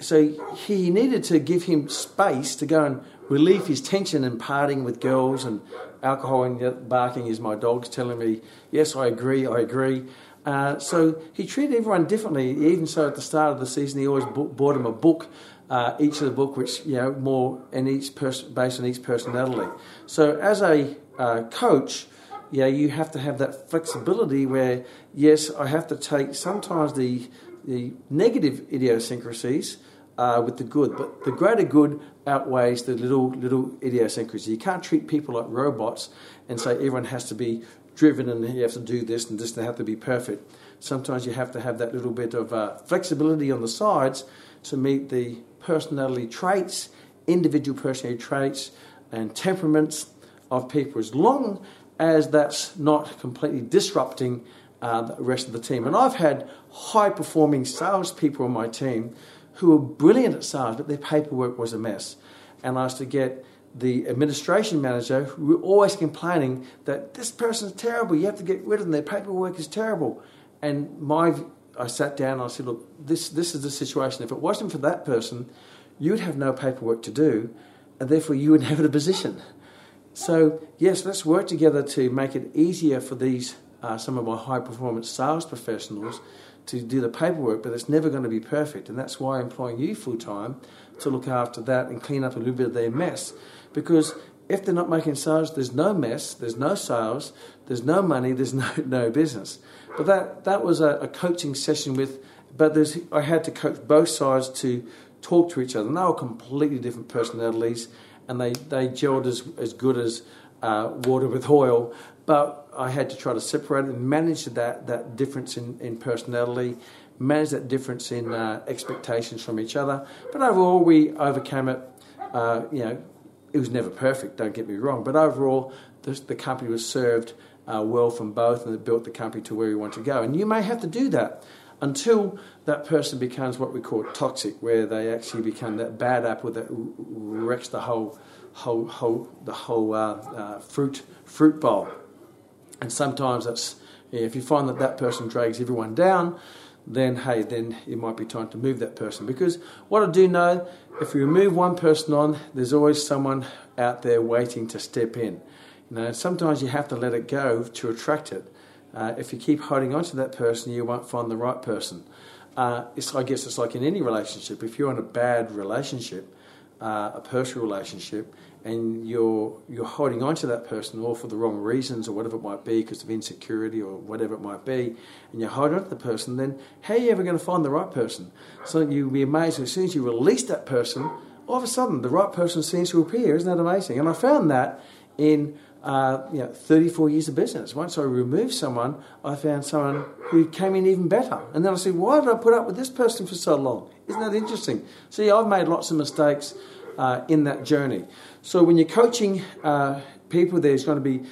so he needed to give him space to go and relieve his tension and partying with girls and alcohol and barking is my dog's telling me, yes, I agree, I agree. Uh, so he treated everyone differently. Even so, at the start of the season, he always bought him a book uh, each of the book, which you know more and each pers- based on each personality. So as a uh, coach, yeah, you have to have that flexibility where yes, I have to take sometimes the the negative idiosyncrasies uh, with the good, but the greater good outweighs the little little idiosyncrasies. You can't treat people like robots and say everyone has to be driven and you have to do this and this and they have to be perfect. Sometimes you have to have that little bit of uh, flexibility on the sides to meet the personality traits, individual personality traits, and temperaments of people, as long as that's not completely disrupting uh, the rest of the team. And I've had high performing salespeople on my team who were brilliant at sales, but their paperwork was a mess. And I used to get the administration manager who were always complaining that this person's terrible, you have to get rid of them, their paperwork is terrible. And my, I sat down and I said, look, this, this is the situation. If it wasn't for that person, you would have no paperwork to do, and therefore you wouldn't have a position. So, yes, let's work together to make it easier for these, uh, some of my high performance sales professionals to do the paperwork, but it's never going to be perfect. And that's why I'm employing you full time to look after that and clean up a little bit of their mess. Because if they're not making sales, there's no mess, there's no sales, there's no money, there's no, no business. But that, that was a, a coaching session with, but there's, I had to coach both sides to talk to each other. And they were completely different personalities, and they, they gelled as, as good as uh, water with oil. But I had to try to separate and manage that, that difference in, in personality, manage that difference in uh, expectations from each other. But overall, we overcame it. Uh, you know, it was never perfect, don't get me wrong, but overall, the, the company was served uh, well from both and it built the company to where we want to go. And you may have to do that until that person becomes what we call toxic, where they actually become that bad apple that wrecks the whole, whole, whole the whole uh, uh, fruit fruit bowl. And sometimes that's if you find that that person drags everyone down, then hey, then it might be time to move that person. Because what I do know, if we remove one person on, there's always someone out there waiting to step in. You know, sometimes you have to let it go to attract it. Uh, if you keep holding on to that person, you won't find the right person. Uh, it's, I guess it's like in any relationship. If you're in a bad relationship, uh, a personal relationship, and you're you're holding on to that person all for the wrong reasons or whatever it might be because of insecurity or whatever it might be, and you're holding on to the person, then how are you ever going to find the right person? So you'll be amazed as soon as you release that person, all of a sudden the right person seems to appear. Isn't that amazing? And I found that in uh, you know, 34 years of business. Once I removed someone, I found someone who came in even better. And then I said, why did I put up with this person for so long? Isn't that interesting? See, I've made lots of mistakes uh, in that journey. So when you're coaching uh, people, there's going to be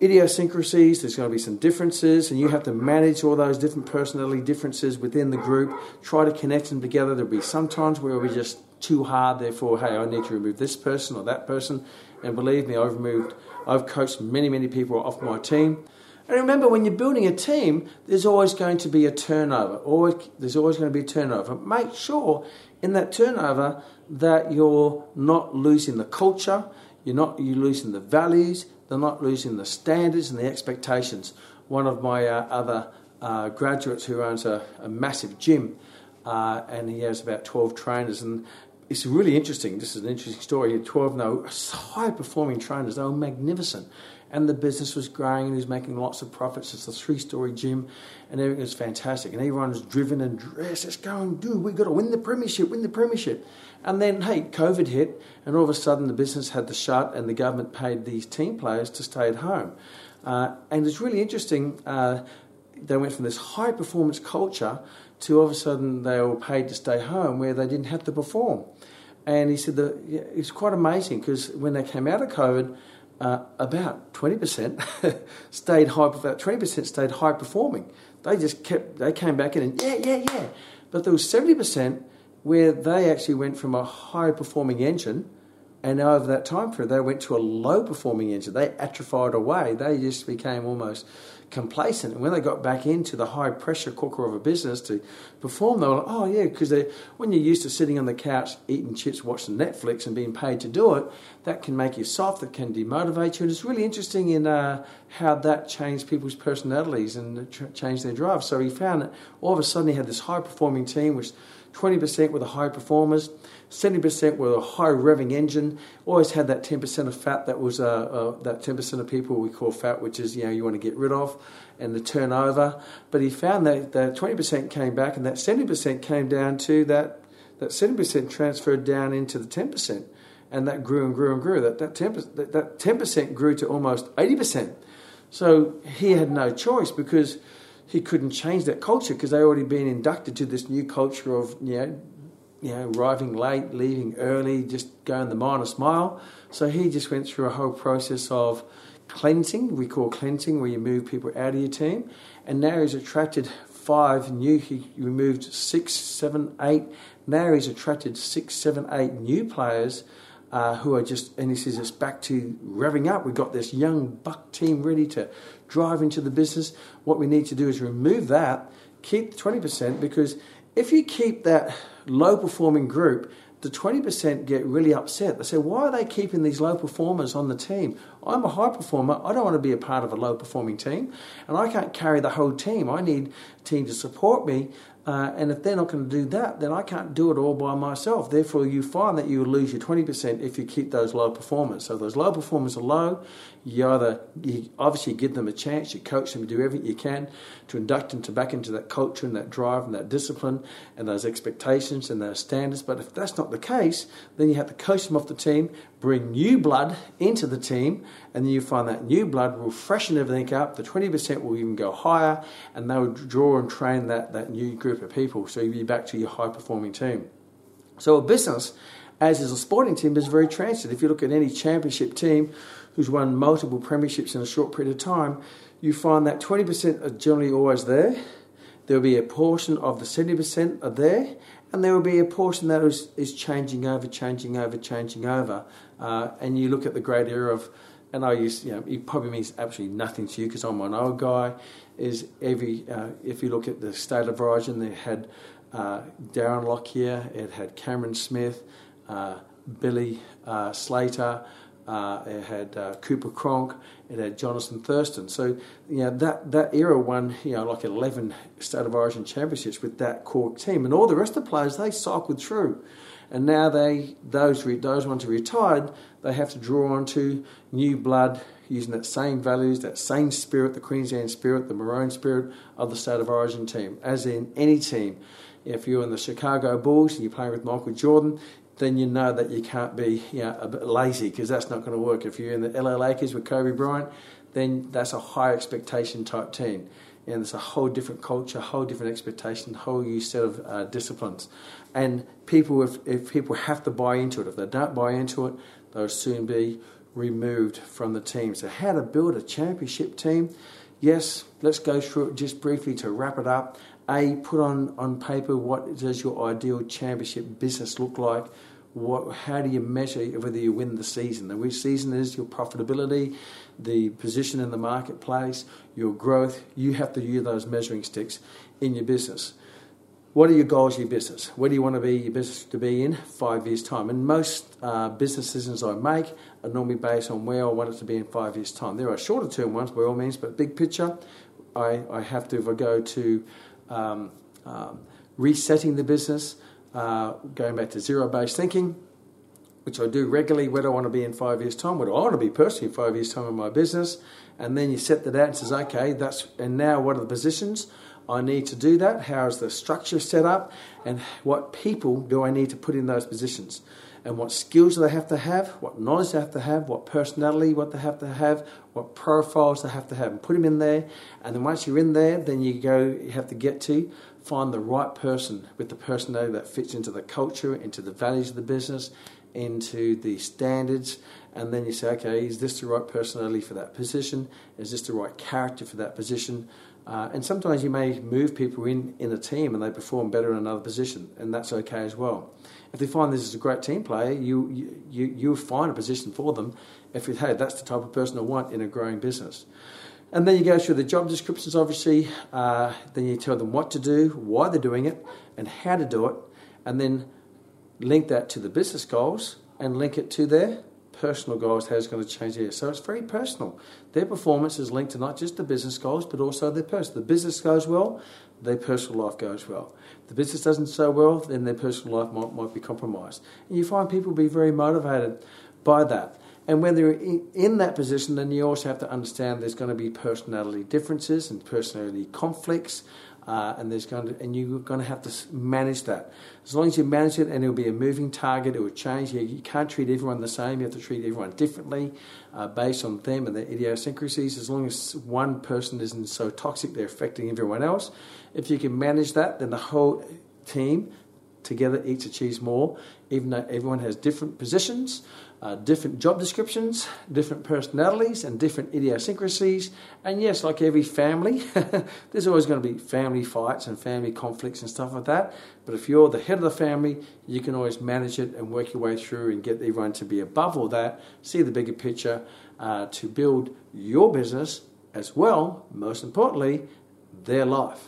idiosyncrasies, there's going to be some differences, and you have to manage all those different personality differences within the group, try to connect them together. There'll be some times where we're just too hard, therefore, hey, I need to remove this person or that person. And believe me, I've removed, I've coached many, many people off my team. And remember, when you're building a team, there's always going to be a turnover. Always, there's always going to be a turnover. Make sure in that turnover that you're not losing the culture, you're not you're losing the values, they're not losing the standards and the expectations. One of my uh, other uh, graduates who owns a, a massive gym, uh, and he has about 12 trainers, and it's really interesting. This is an interesting story. He had 12 no, high performing trainers. They were magnificent. And the business was growing and he was making lots of profits. It's a three story gym and everything was fantastic. And everyone was driven and dressed. Let's go and do. We've got to win the premiership, win the premiership. And then, hey, COVID hit and all of a sudden the business had to shut and the government paid these team players to stay at home. Uh, and it's really interesting. Uh, they went from this high performance culture to all of a sudden they were paid to stay home where they didn't have to perform. And he said that it's quite amazing because when they came out of COVID, uh, about 20% stayed high, about 20% stayed high performing. They just kept, they came back in and yeah, yeah, yeah. But there was 70% where they actually went from a high performing engine and over that time period they went to a low performing engine. They atrophied away. They just became almost complacent. And when they got back into the high pressure cooker of a business to perform, they were like, oh, yeah, because when you're used to sitting on the couch eating chips, watching Netflix, and being paid to do it, that can make you soft, that can demotivate you. And it's really interesting in uh, how that changed people's personalities and changed their drive. So he found that all of a sudden he had this high performing team, which 20% were the high performers, 70% were a high revving engine. Always had that 10% of fat that was uh, uh, that 10% of people we call fat, which is you know you want to get rid of, and the turnover. But he found that that 20% came back, and that 70% came down to that that 70% transferred down into the 10%, and that grew and grew and grew. That that 10% that, that 10% grew to almost 80%. So he had no choice because he couldn't change that culture because they already been inducted to this new culture of you know, you know, arriving late, leaving early, just going the minus mile. So he just went through a whole process of cleansing, we call cleansing, where you move people out of your team, and now he's attracted five new. He removed six, seven, eight. Now he's attracted six, seven, eight new players uh, who are just, and he says it's back to revving up. We've got this young buck team ready to drive into the business. What we need to do is remove that, keep the 20%, because if you keep that low performing group, the 20% get really upset. They say, why are they keeping these low performers on the team? I'm a high performer. I don't want to be a part of a low performing team. And I can't carry the whole team. I need a team to support me. Uh, and if they're not going to do that, then I can't do it all by myself. Therefore, you find that you lose your 20% if you keep those low performers. So those low performers are low. You either, you obviously give them a chance, you coach them, do everything you can to induct them to back into that culture and that drive and that discipline and those expectations and those standards. But if that's not the case, then you have to coach them off the team, bring new blood into the team, and then you find that new blood will freshen everything up. The 20% will even go higher, and they will draw and train that, that new group of people. So you'll be back to your high performing team. So a business, as is a sporting team, is very transient. If you look at any championship team who's won multiple premierships in a short period of time, you find that 20% are generally always there. There'll be a portion of the 70% are there, and there will be a portion that is, is changing over, changing over, changing over. Uh, and you look at the great era of and I used, you know, it probably means absolutely nothing to you because I'm an old guy. Is every, uh, if you look at the state of origin, they had uh, Darren Lockyer, it had Cameron Smith, uh, Billy uh, Slater, uh, it had uh, Cooper Cronk, it had Jonathan Thurston. So, you know, that, that era won, you know, like 11 state of origin championships with that core team. And all the rest of the players, they cycled through and now they those those ones who retired they have to draw on to new blood using that same values, that same spirit, the Queensland spirit, the Maroon spirit of the state of origin team, as in any team. If you're in the Chicago Bulls and you're playing with Michael Jordan, then you know that you can't be you know, a bit lazy because that's not going to work. If you're in the LA Lakers with Kobe Bryant, then that's a high expectation type team and it's a whole different culture, a whole different expectation, a whole new set of uh, disciplines. And people, if, if people have to buy into it, if they don't buy into it, they'll soon be removed from the team. So, how to build a championship team? Yes, let's go through it just briefly to wrap it up. A, put on, on paper what does your ideal championship business look like? What, how do you measure whether you win the season? The which season is your profitability, the position in the marketplace, your growth? You have to use those measuring sticks in your business. What are your goals your business? Where do you want to be your business to be in five years' time? And most uh, business decisions I make are normally based on where I want it to be in five years' time. There are shorter term ones by all means, but big picture, I, I have to, if I go to um, um, resetting the business, uh, going back to zero based thinking, which I do regularly. Where do I want to be in five years' time? Where do I want to be personally in five years' time in my business? And then you set that out and says, okay, that's and now what are the positions I need to do that? How is the structure set up? And what people do I need to put in those positions? And what skills do they have to have? What knowledge do they have to have? What personality? What they have to have? What profiles they have to have? And put them in there. And then once you're in there, then you go. You have to get to find the right person with the personality that fits into the culture, into the values of the business, into the standards, and then you say, okay, is this the right personality for that position? Is this the right character for that position? Uh, and sometimes you may move people in, in a team and they perform better in another position, and that's okay as well. If they find this is a great team player, you, you, you, find a position for them if you, hey, that's the type of person I want in a growing business. And then you go through the job descriptions, obviously. Uh, then you tell them what to do, why they're doing it, and how to do it. And then link that to the business goals and link it to their personal goals, how it's going to change here. So it's very personal. Their performance is linked to not just the business goals, but also their personal. The business goes well, their personal life goes well. The business doesn't so well, then their personal life might, might be compromised. And you find people be very motivated by that. And when they're in that position, then you also have to understand there's going to be personality differences and personality conflicts, uh, and there's going to, and you're going to have to manage that. As long as you manage it, and it'll be a moving target, it will change. You, you can't treat everyone the same. You have to treat everyone differently, uh, based on them and their idiosyncrasies. As long as one person isn't so toxic, they're affecting everyone else. If you can manage that, then the whole team together each achieves more, even though everyone has different positions uh, different job descriptions, different personalities, and different idiosyncrasies. And yes, like every family, there's always going to be family fights and family conflicts and stuff like that. But if you're the head of the family, you can always manage it and work your way through and get everyone to be above all that, see the bigger picture, uh, to build your business as well, most importantly, their life.